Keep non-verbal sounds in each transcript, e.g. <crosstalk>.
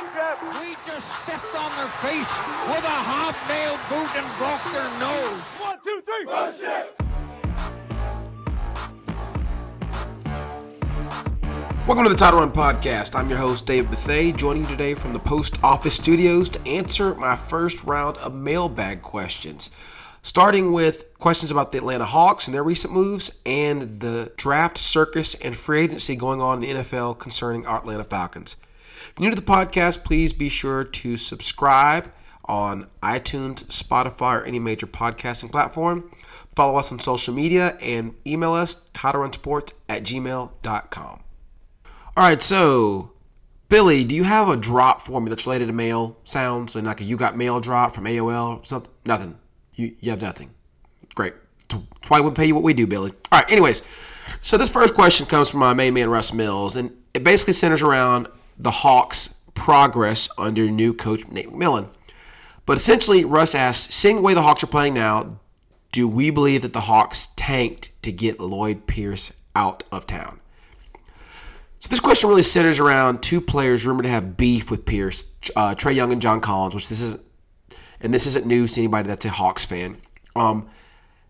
One grab. We just stepped on their face with a hobnail boot and broke their nose. One, two, three. Push it. Welcome to the Title Run Podcast. I'm your host, Dave Bethea, joining you today from the Post Office Studios to answer my first round of mailbag questions. Starting with questions about the Atlanta Hawks and their recent moves, and the draft circus and free agency going on in the NFL concerning our Atlanta Falcons. If you're new to the podcast, please be sure to subscribe on iTunes, Spotify, or any major podcasting platform. Follow us on social media and email us, titlerunsports at gmail.com. All right, so Billy, do you have a drop for me that's related to mail sounds and like a you got mail drop from AOL? Something? Nothing. You you have nothing. Great. That's why we pay you what we do, Billy. All right. Anyways, so this first question comes from my main man Russ Mills, and it basically centers around the Hawks' progress under new coach Nate McMillan. But essentially, Russ asks, seeing the way the Hawks are playing now, do we believe that the Hawks tanked to get Lloyd Pierce out of town? So this question really centers around two players rumored to have beef with Pierce, uh, Trae Young and John Collins, which this is, and this isn't news to anybody that's a Hawks fan. Um,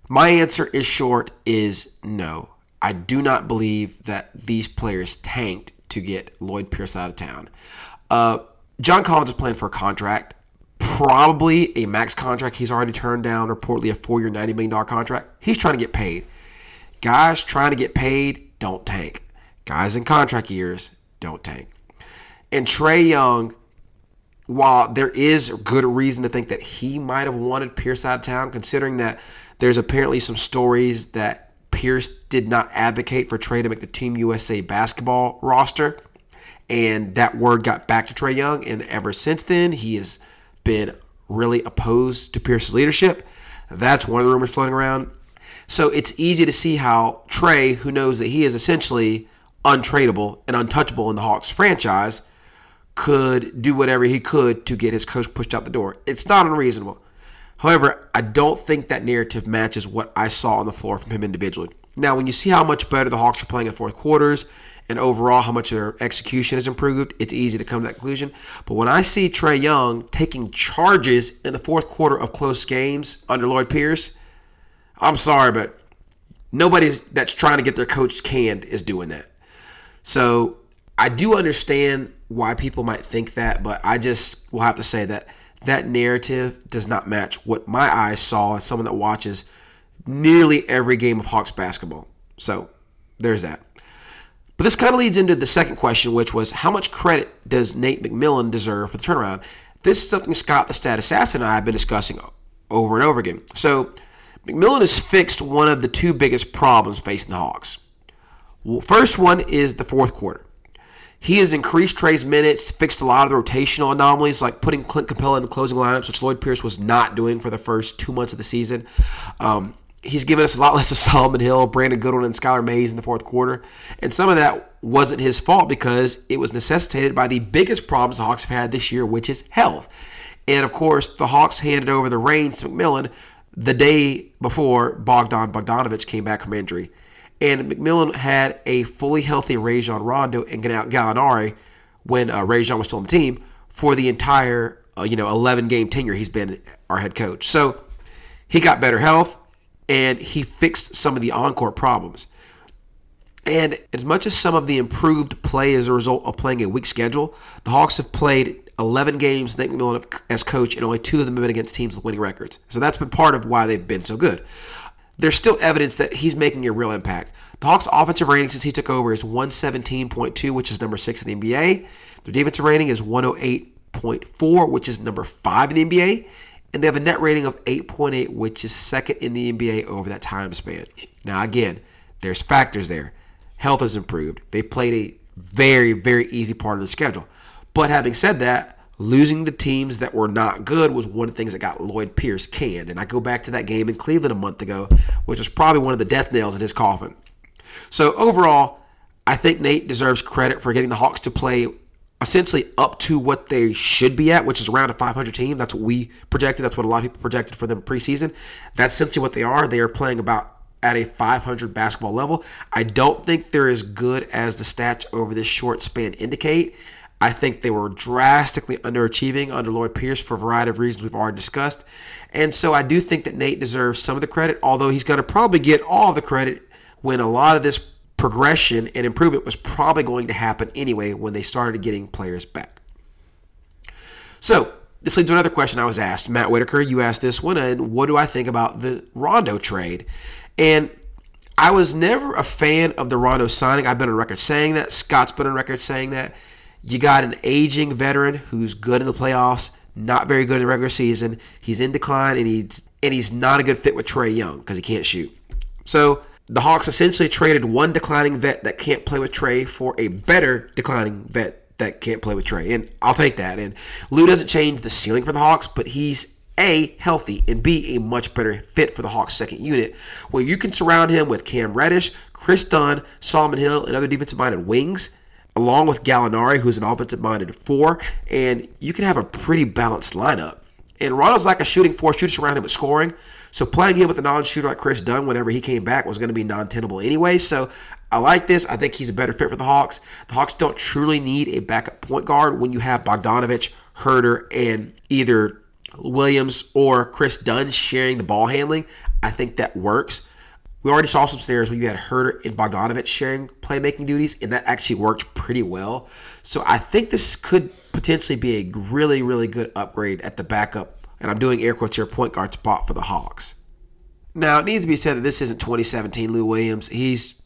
my answer is short: is no. I do not believe that these players tanked to get Lloyd Pierce out of town. Uh, John Collins is playing for a contract, probably a max contract. He's already turned down reportedly a four-year, ninety million dollar contract. He's trying to get paid. Guys trying to get paid don't tank. Guys in contract years don't tank. And Trae Young, while there is good reason to think that he might have wanted Pierce out of town, considering that there's apparently some stories that Pierce did not advocate for Trae to make the Team USA basketball roster. And that word got back to Trae Young. And ever since then, he has been really opposed to Pierce's leadership. That's one of the rumors floating around. So it's easy to see how Trae, who knows that he is essentially untradeable and untouchable in the Hawks franchise, could do whatever he could to get his coach pushed out the door. It's not unreasonable. However, I don't think that narrative matches what I saw on the floor from him individually. Now, when you see how much better the Hawks are playing in fourth quarters and overall how much their execution has improved, it's easy to come to that conclusion. But when I see Trae Young taking charges in the fourth quarter of close games under Lloyd Pierce, I'm sorry, but nobody that's trying to get their coach canned is doing that. So I do understand why people might think that, but I just will have to say that that narrative does not match what my eyes saw as someone that watches nearly every game of Hawks basketball. So there's that. But this kind of leads into the second question, which was how much credit does Nate McMillan deserve for the turnaround? This is something Scott, the stat assassin, and I have been discussing over and over again. So McMillan has fixed one of the two biggest problems facing the Hawks. First one is the fourth quarter. He has increased Trae's minutes, fixed a lot of the rotational anomalies, like putting Clint Capela in the closing lineups, which Lloyd Pierce was not doing for the first two months of the season. Um, he's given us a lot <laughs> less of Solomon Hill, Brandon Goodwin, and Skylar Mays in the fourth quarter. And some of that wasn't his fault because it was necessitated by the biggest problems the Hawks have had this year, which is health. And of course, the Hawks handed over the reins to McMillan the day before Bogdan Bogdanovich came back from injury and McMillan had a fully healthy Rajon Rondo and Gallinari when uh, Rajon was still on the team for the entire uh, you know 11 game tenure he's been our head coach. So he got better health and he fixed some of the encore problems. And as much as some of the improved play is a result of playing a weak schedule, the Hawks have played 11 games, Nate McMillan as coach, and only two of them have been against teams with winning records. So that's been part of why they've been so good there's still evidence that he's making a real impact. The Hawks' offensive rating since he took over is 117.2, which is number six in the NBA. Their defensive rating is 108.4, which is number five in the NBA. And they have a net rating of 8.8, which is second in the NBA over that time span. Now, again, there's factors there. Health has improved. They played a very, very easy part of the schedule. But having said that, Losing the teams that were not good was one of the things that got Lloyd Pierce canned. And I go back to that game in Cleveland a month ago, which was probably one of the death nails in his coffin. So overall, I think Nate deserves credit for getting the Hawks to play essentially up to what they should be at, which is around a 500 team. That's what we projected. That's what a lot of people projected for them preseason. That's essentially what they are. They are playing about at a 500 basketball level. I don't think they're as good as the stats over this short span indicate. I think they were drastically underachieving under Lloyd Pierce for a variety of reasons we've already discussed. And so I do think that Nate deserves some of the credit, although he's going to probably get all the credit when a lot of this progression and improvement was probably going to happen anyway when they started getting players back. So, this leads to another question I was asked. Matt Whitaker, you asked this one, and what do I think about the Rondo trade? And I was never a fan of the Rondo signing. I've been on record saying that. Scott's been on record saying that. You got an aging veteran who's good in the playoffs, not very good in the regular season. He's in decline, and he's and he's not a good fit with Trae Young because he can't shoot. So the Hawks essentially traded one declining vet that can't play with Trae for a better declining vet that can't play with Trae, And I'll take that. And Lou doesn't change the ceiling for the Hawks, but he's a, healthy, and B, a much better fit for the Hawks' second unit, where you can surround him with Cam Reddish, Kris Dunn, Solomon Hill, and other defensive minded wings, along with Gallinari, who's an offensive minded four, and you can have a pretty balanced lineup. And Ronald's like a shooting four, shooters around him with scoring. So playing him with a non-shooter like Kris Dunn whenever he came back was going to be non-tenable anyway. So I like this. I think he's a better fit for the Hawks. The Hawks don't truly need a backup point guard when you have Bogdanovich, Huerter, and either Williams or Kris Dunn sharing the ball handling. I think that works. We already saw some scenarios where you had Huerter and Bogdanovich sharing playmaking duties, and that actually worked pretty well. So I think this could potentially be a really, really good upgrade at the backup, and I'm doing air quotes here, point guard spot for the Hawks. Now, it needs to be said that this isn't 2017 Lou Williams. He's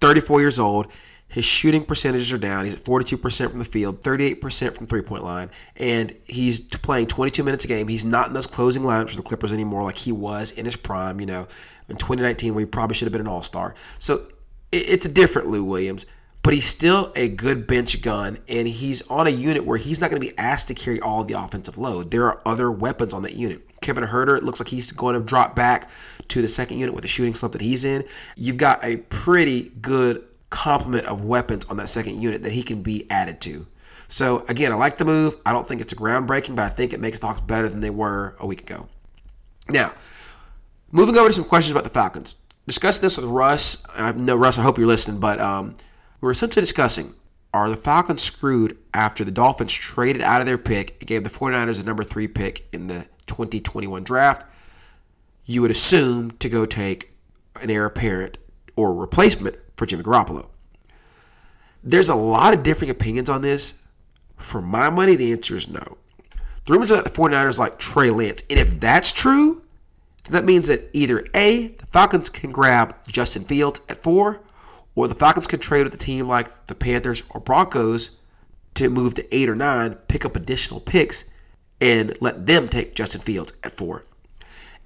34 years old. His shooting percentages are down. He's at 42% from the field, 38% from three point line, and he's playing 22 minutes a game. He's not in those closing lineups for the Clippers anymore like he was in his prime, you know, in 2019 where he probably should have been an all star. So it's a different Lou Williams, but he's still a good bench gun, and he's on a unit where he's not going to be asked to carry all the offensive load. There are other weapons on that unit. Kevin Huerter, it looks like he's going to drop back to the second unit with the shooting slump that he's in. You've got a pretty good complement of weapons on that second unit that he can be added to. So again, I like the move. I don't think it's groundbreaking, but I think it makes the Hawks better than they were a week ago. Now, moving over to some questions about the Falcons. Discussed this with Russ, and I know Russ. I hope you're listening, but um, we are essentially discussing: Are the Falcons screwed after the Dolphins traded out of their pick and gave the 49ers the number three pick in the 2021 draft? You would assume to go take an heir apparent or replacement for Jimmy Garoppolo. There's a lot of differing opinions on this. For my money, the answer is no. The rumors are that the 49ers like Trey Lance. And if that's true, that means that either A, the Falcons can grab Justin Fields at four, or the Falcons can trade with a team like the Panthers or Broncos to move to eight or nine, pick up additional picks, and let them take Justin Fields at four.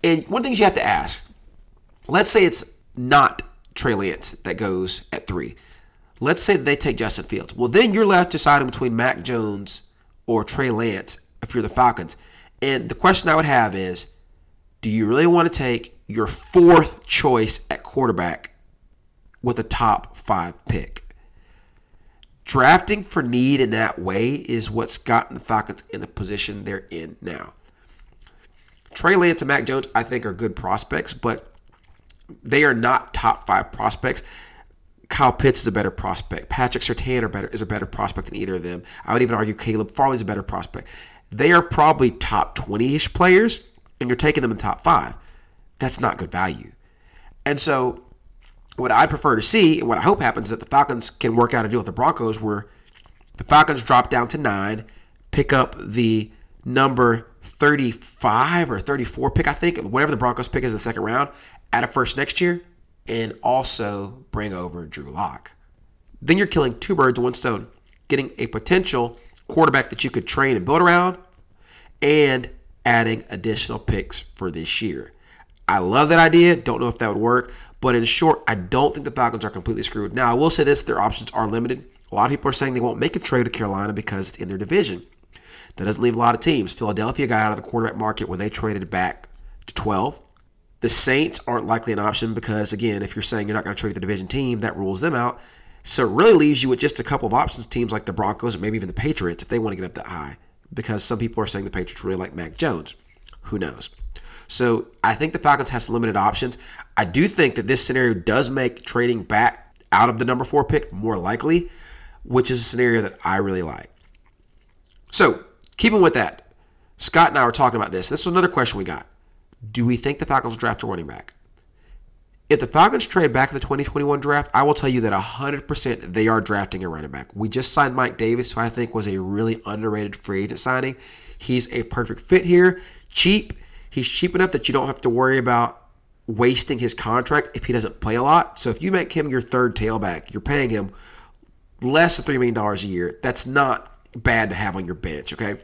And one of the things you have to ask let's say it's not Trey Lance that goes at three. Let's say they take Justin Fields. Well, then you're left deciding between Mac Jones or Trey Lance if you're the Falcons. And the question I would have is do you really want to take your fourth choice at quarterback with a top five pick? Drafting for need in that way is what's gotten the Falcons in the position they're in now. Trey Lance and Mac Jones, I think, are good prospects, but they are not top five prospects. Kyle Pitts is a better prospect. Patrick Surtain better, is a better prospect than either of them. I would even argue Caleb Farley's a better prospect. They are probably top 20 ish players, and you're taking them in the top five. That's not good value. And so, what I prefer to see, and what I hope happens, is that the Falcons can work out a deal with the Broncos where the Falcons drop down to nine, pick up the number 35 or 34 pick, I think, whatever the Broncos pick is in the second round, add a first next year, and also bring over Drew Lock. Then you're killing two birds with one stone, getting a potential quarterback that you could train and build around, and adding additional picks for this year. I love that idea. Don't know if that would work, but in short, I don't think the Falcons are completely screwed. Now, I will say this their options are limited. A lot of people are saying they won't make a trade to Carolina because it's in their division. That doesn't leave a lot of teams. Philadelphia got out of the quarterback market when they traded back to 12. The Saints aren't likely an option because, again, if you're saying you're not going to trade the division team, that rules them out. So it really leaves you with just a couple of options, teams like the Broncos or maybe even the Patriots if they want to get up that high. Because some people are saying the Patriots really like Mac Jones. Who knows? So I think the Falcons have some limited options. I do think that this scenario does make trading back out of the number four pick more likely, which is a scenario that I really like. So, keeping with that, Scott and I were talking about this. This was another question we got. Do we think the Falcons draft a running back? If the Falcons trade back in the 2021 draft, I will tell you that 100% they are drafting a running back. We just signed Mike Davis, who I think was a really underrated free agent signing. He's a perfect fit here. Cheap. He's cheap enough that you don't have to worry about wasting his contract if he doesn't play a lot. So if you make him your third tailback, you're paying him less than $3 million a year. That's not bad to have on your bench, okay?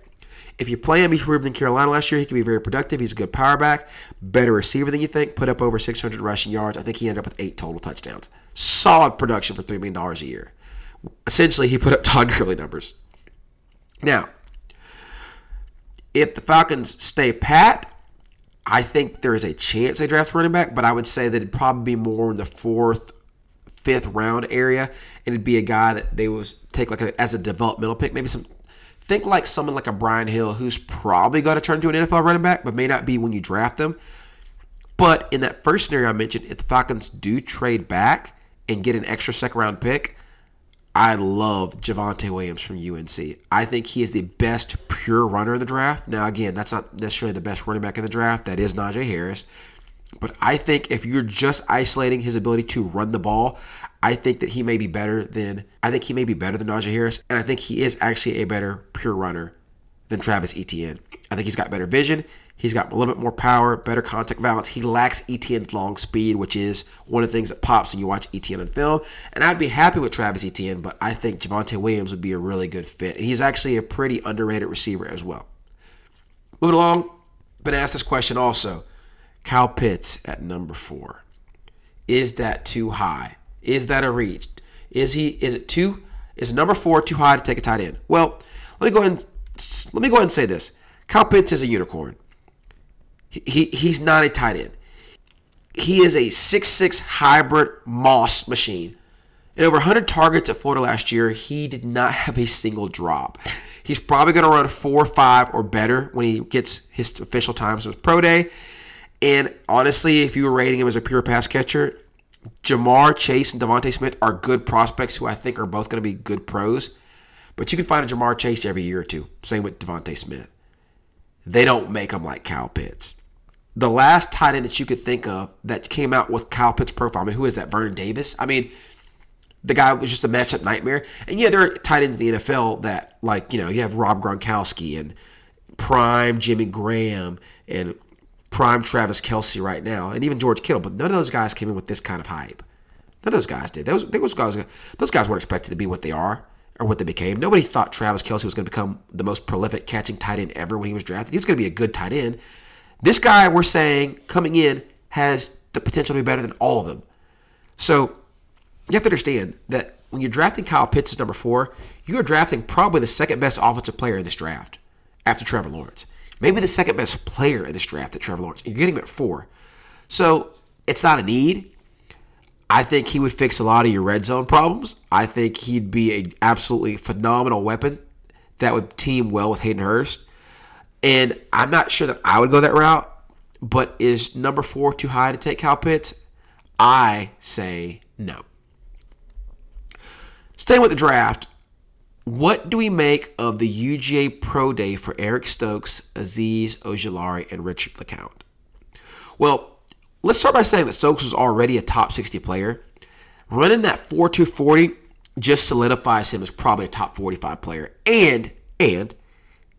If you play him, he proved in Carolina last year, he can be very productive. He's a good power back, better receiver than you think, put up over 600 rushing yards. I think he ended up with eight total touchdowns. Solid production for $3 million a year. Essentially, he put up <laughs> Todd Gurley numbers. Now, if the Falcons stay pat, I think there is a chance they draft running back, but I would say that it'd probably be more in the fourth, fifth round area, and it'd be a guy that they would take like a, as a developmental pick, maybe some Think like someone like a Brian Hill who's probably going to turn into an NFL running back, but may not be when you draft them. But in that first scenario I mentioned, if the Falcons do trade back and get an extra second round pick, I love Javonte Williams from UNC. I think he is the best pure runner in the draft. Now, again, that's not necessarily the best running back in the draft. That is Najee Harris. But I think if you're just isolating his ability to run the ball, I think that he may be better than I think he may be better than Najee Harris, and I think he is actually a better pure runner than Travis Etienne. I think he's got better vision. He's got a little bit more power, better contact balance. He lacks Etienne's long speed, which is one of the things that pops when you watch Etienne on film. And I'd be happy with Travis Etienne, but I think Javonte Williams would be a really good fit. And he's actually a pretty underrated receiver as well. Moving along, been asked this question also. Kyle Pitts at number four. Is that too high? Is that a reach? Is he? Is it too? Is number four too high to take a tight end? Well, let me go ahead and let me go ahead and say this. Kyle Pitts is a unicorn. He, he he's not a tight end. He is a six-six hybrid moss machine. In over 100 targets at Florida last year, he did not <laughs> have a single drop. He's probably going to run four, five, or better when he gets his official times with pro day. And honestly, if you were rating him as a pure pass catcher, Ja'Marr Chase and DeVonta Smith are good prospects who I think are both going to be good pros. But you can find a Ja'Marr Chase every year or two. Same with DeVonta Smith. They don't make them like Kyle Pitts. The last tight end that you could think of that came out with Kyle Pitts' profile, I mean, who is that? Vernon Davis? I mean, the guy was just a matchup nightmare. And yeah, there are tight ends in the NFL that, like, you know, you have Rob Gronkowski and prime Jimmy Graham and prime Travis Kelce right now, and even George Kittle, but none of those guys came in with this kind of hype. None of those guys did. Those, those guys, those guys weren't expected to be what they are or what they became. Nobody thought Travis Kelce was going to become the most prolific catching tight end ever when he was drafted. He was going to be a good tight end. This guy, we're saying, coming in, has the potential to be better than all of them. So you have to understand that when you're drafting Kyle Pitts as number four, you are drafting probably the second best offensive player in this draft after Trevor Lawrence maybe the second best player in this draft at Trevor Lawrence. You're getting him at four. So it's not a need. I think he would fix a lot of your red zone problems. I think he'd be an absolutely phenomenal weapon that would team well with Hayden Hurst. And I'm not sure that I would go that route, but is number four too high to take Cal Pitts? I say no. Staying with the draft, what do we make of the UGA Pro Day for Eric Stokes, Azeez Ojulari, and Richard LeCounte? Well, let's start by saying that Stokes was already a top 60 player. Running that 4-2-40 just solidifies him as probably a top 45 player. And, and,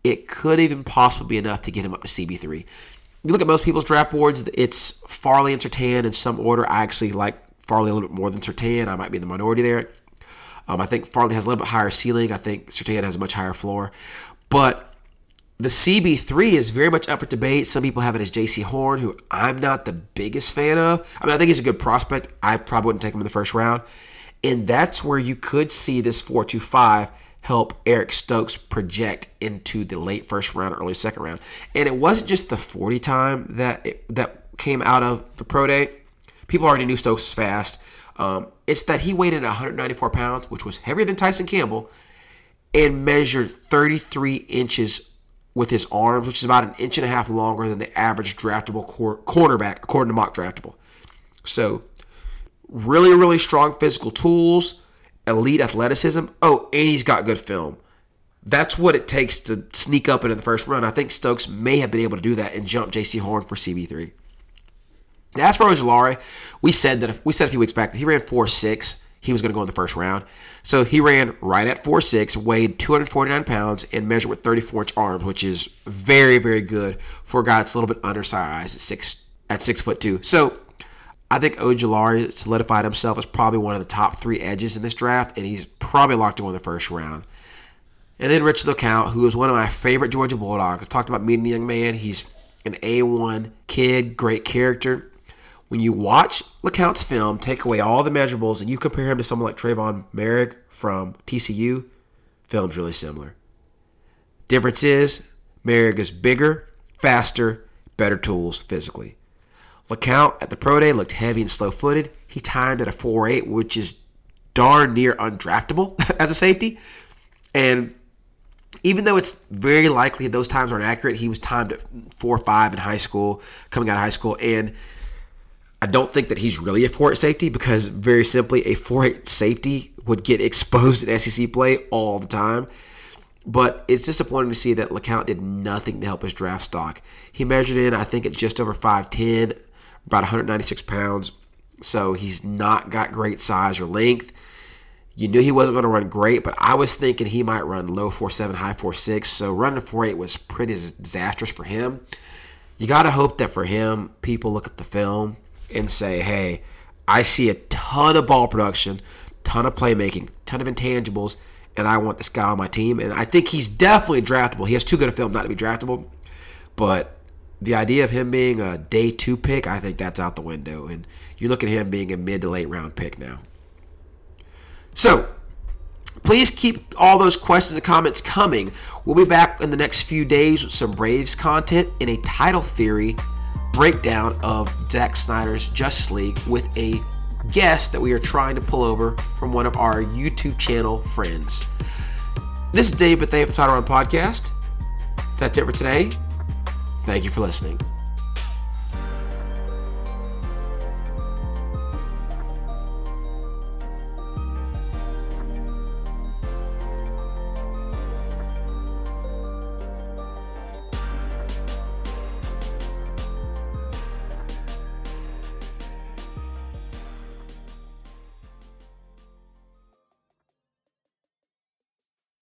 it could even possibly be enough to get him up to CB3. You look at most people's draft boards, it's Farley and Surtain in some order. I actually like Farley a little bit more than Surtain. I might be in the minority there. Um, I think Farley has a little bit higher ceiling. I think Surtain has a much higher floor. But the CB3 is very much up for debate. Some people have it as Jaycee Horn, who I'm not the biggest fan of. I mean, I think he's a good prospect. I probably wouldn't take him in the first round. And that's where you could see this 425 help Eric Stokes project into the late first round, or early second round. And it wasn't just the 40 time that it, that came out of the pro day. People already knew Stokes fast. Um, it's that he weighed in at 194 pounds, which was heavier than Tyson Campbell, and measured 33 inches with his arms, which is about an inch and a half longer than the average draftable cornerback, according to mock draftable. So, really, really strong physical tools, elite athleticism. Oh, and he's got good film. that's what it takes to sneak up into the first round. I think Stokes may have been able to do that and jump Jaycee Horn for CB3. As for Ojulari, we said that we said a few weeks back that he ran four six, he was going to go in the first round. So he ran right at four six, weighed 249 pounds, and measured with 34 inch arms, which is very very good for a guy that's a little bit undersized at six at six foot two. So I think Ojulari solidified himself as probably one of the top three edges in this draft, and he's probably locked to win the first round. And then Rich LeCounte, who is one of my favorite Georgia Bulldogs. I talked about meeting the young man. He's an A1 kid, great character. When you watch LeCounte's film, take away all the measurables, and you compare him to someone like Trevon Moehrig from TCU, film's really similar. Difference is, Moehrig is bigger, faster, better tools physically. LeCounte at the Pro Day looked heavy and slow footed. He timed at a 4.8, which is darn near undraftable <laughs> as a safety. And even though it's very likely those times aren't accurate, he was timed at 4.5 in high school, coming out of high school. And I don't think that he's really a 4.8 safety because, very simply, a 4.8 safety would get exposed in SEC play all the time. But it's disappointing to see that LeCounte did nothing to help his draft stock. He measured in, I think, at just over 5'10, about 196 pounds. So he's not got great size or length. You knew he wasn't going to run great, but I was thinking he might run low 4.7, high 4.6. So running 4.8 was pretty disastrous for him. You got to hope that for him, people look at the film and say, hey, I see a ton of ball production, ton of playmaking, ton of intangibles, and I want this guy on my team. And I think he's definitely draftable. He has too good a film not to be draftable. But the idea of him being a day two pick, I think that's out the window. And you look at him being a mid to late round pick now. So, please keep all those questions and comments coming. We'll be back in the next few days with some Braves content in a title theory breakdown of Zack Snyder's Justice League with a guest that we are trying to pull over from one of our YouTube channel friends. This is Dave Bethea of the Title Podcast. That's it for today. Thank you for listening.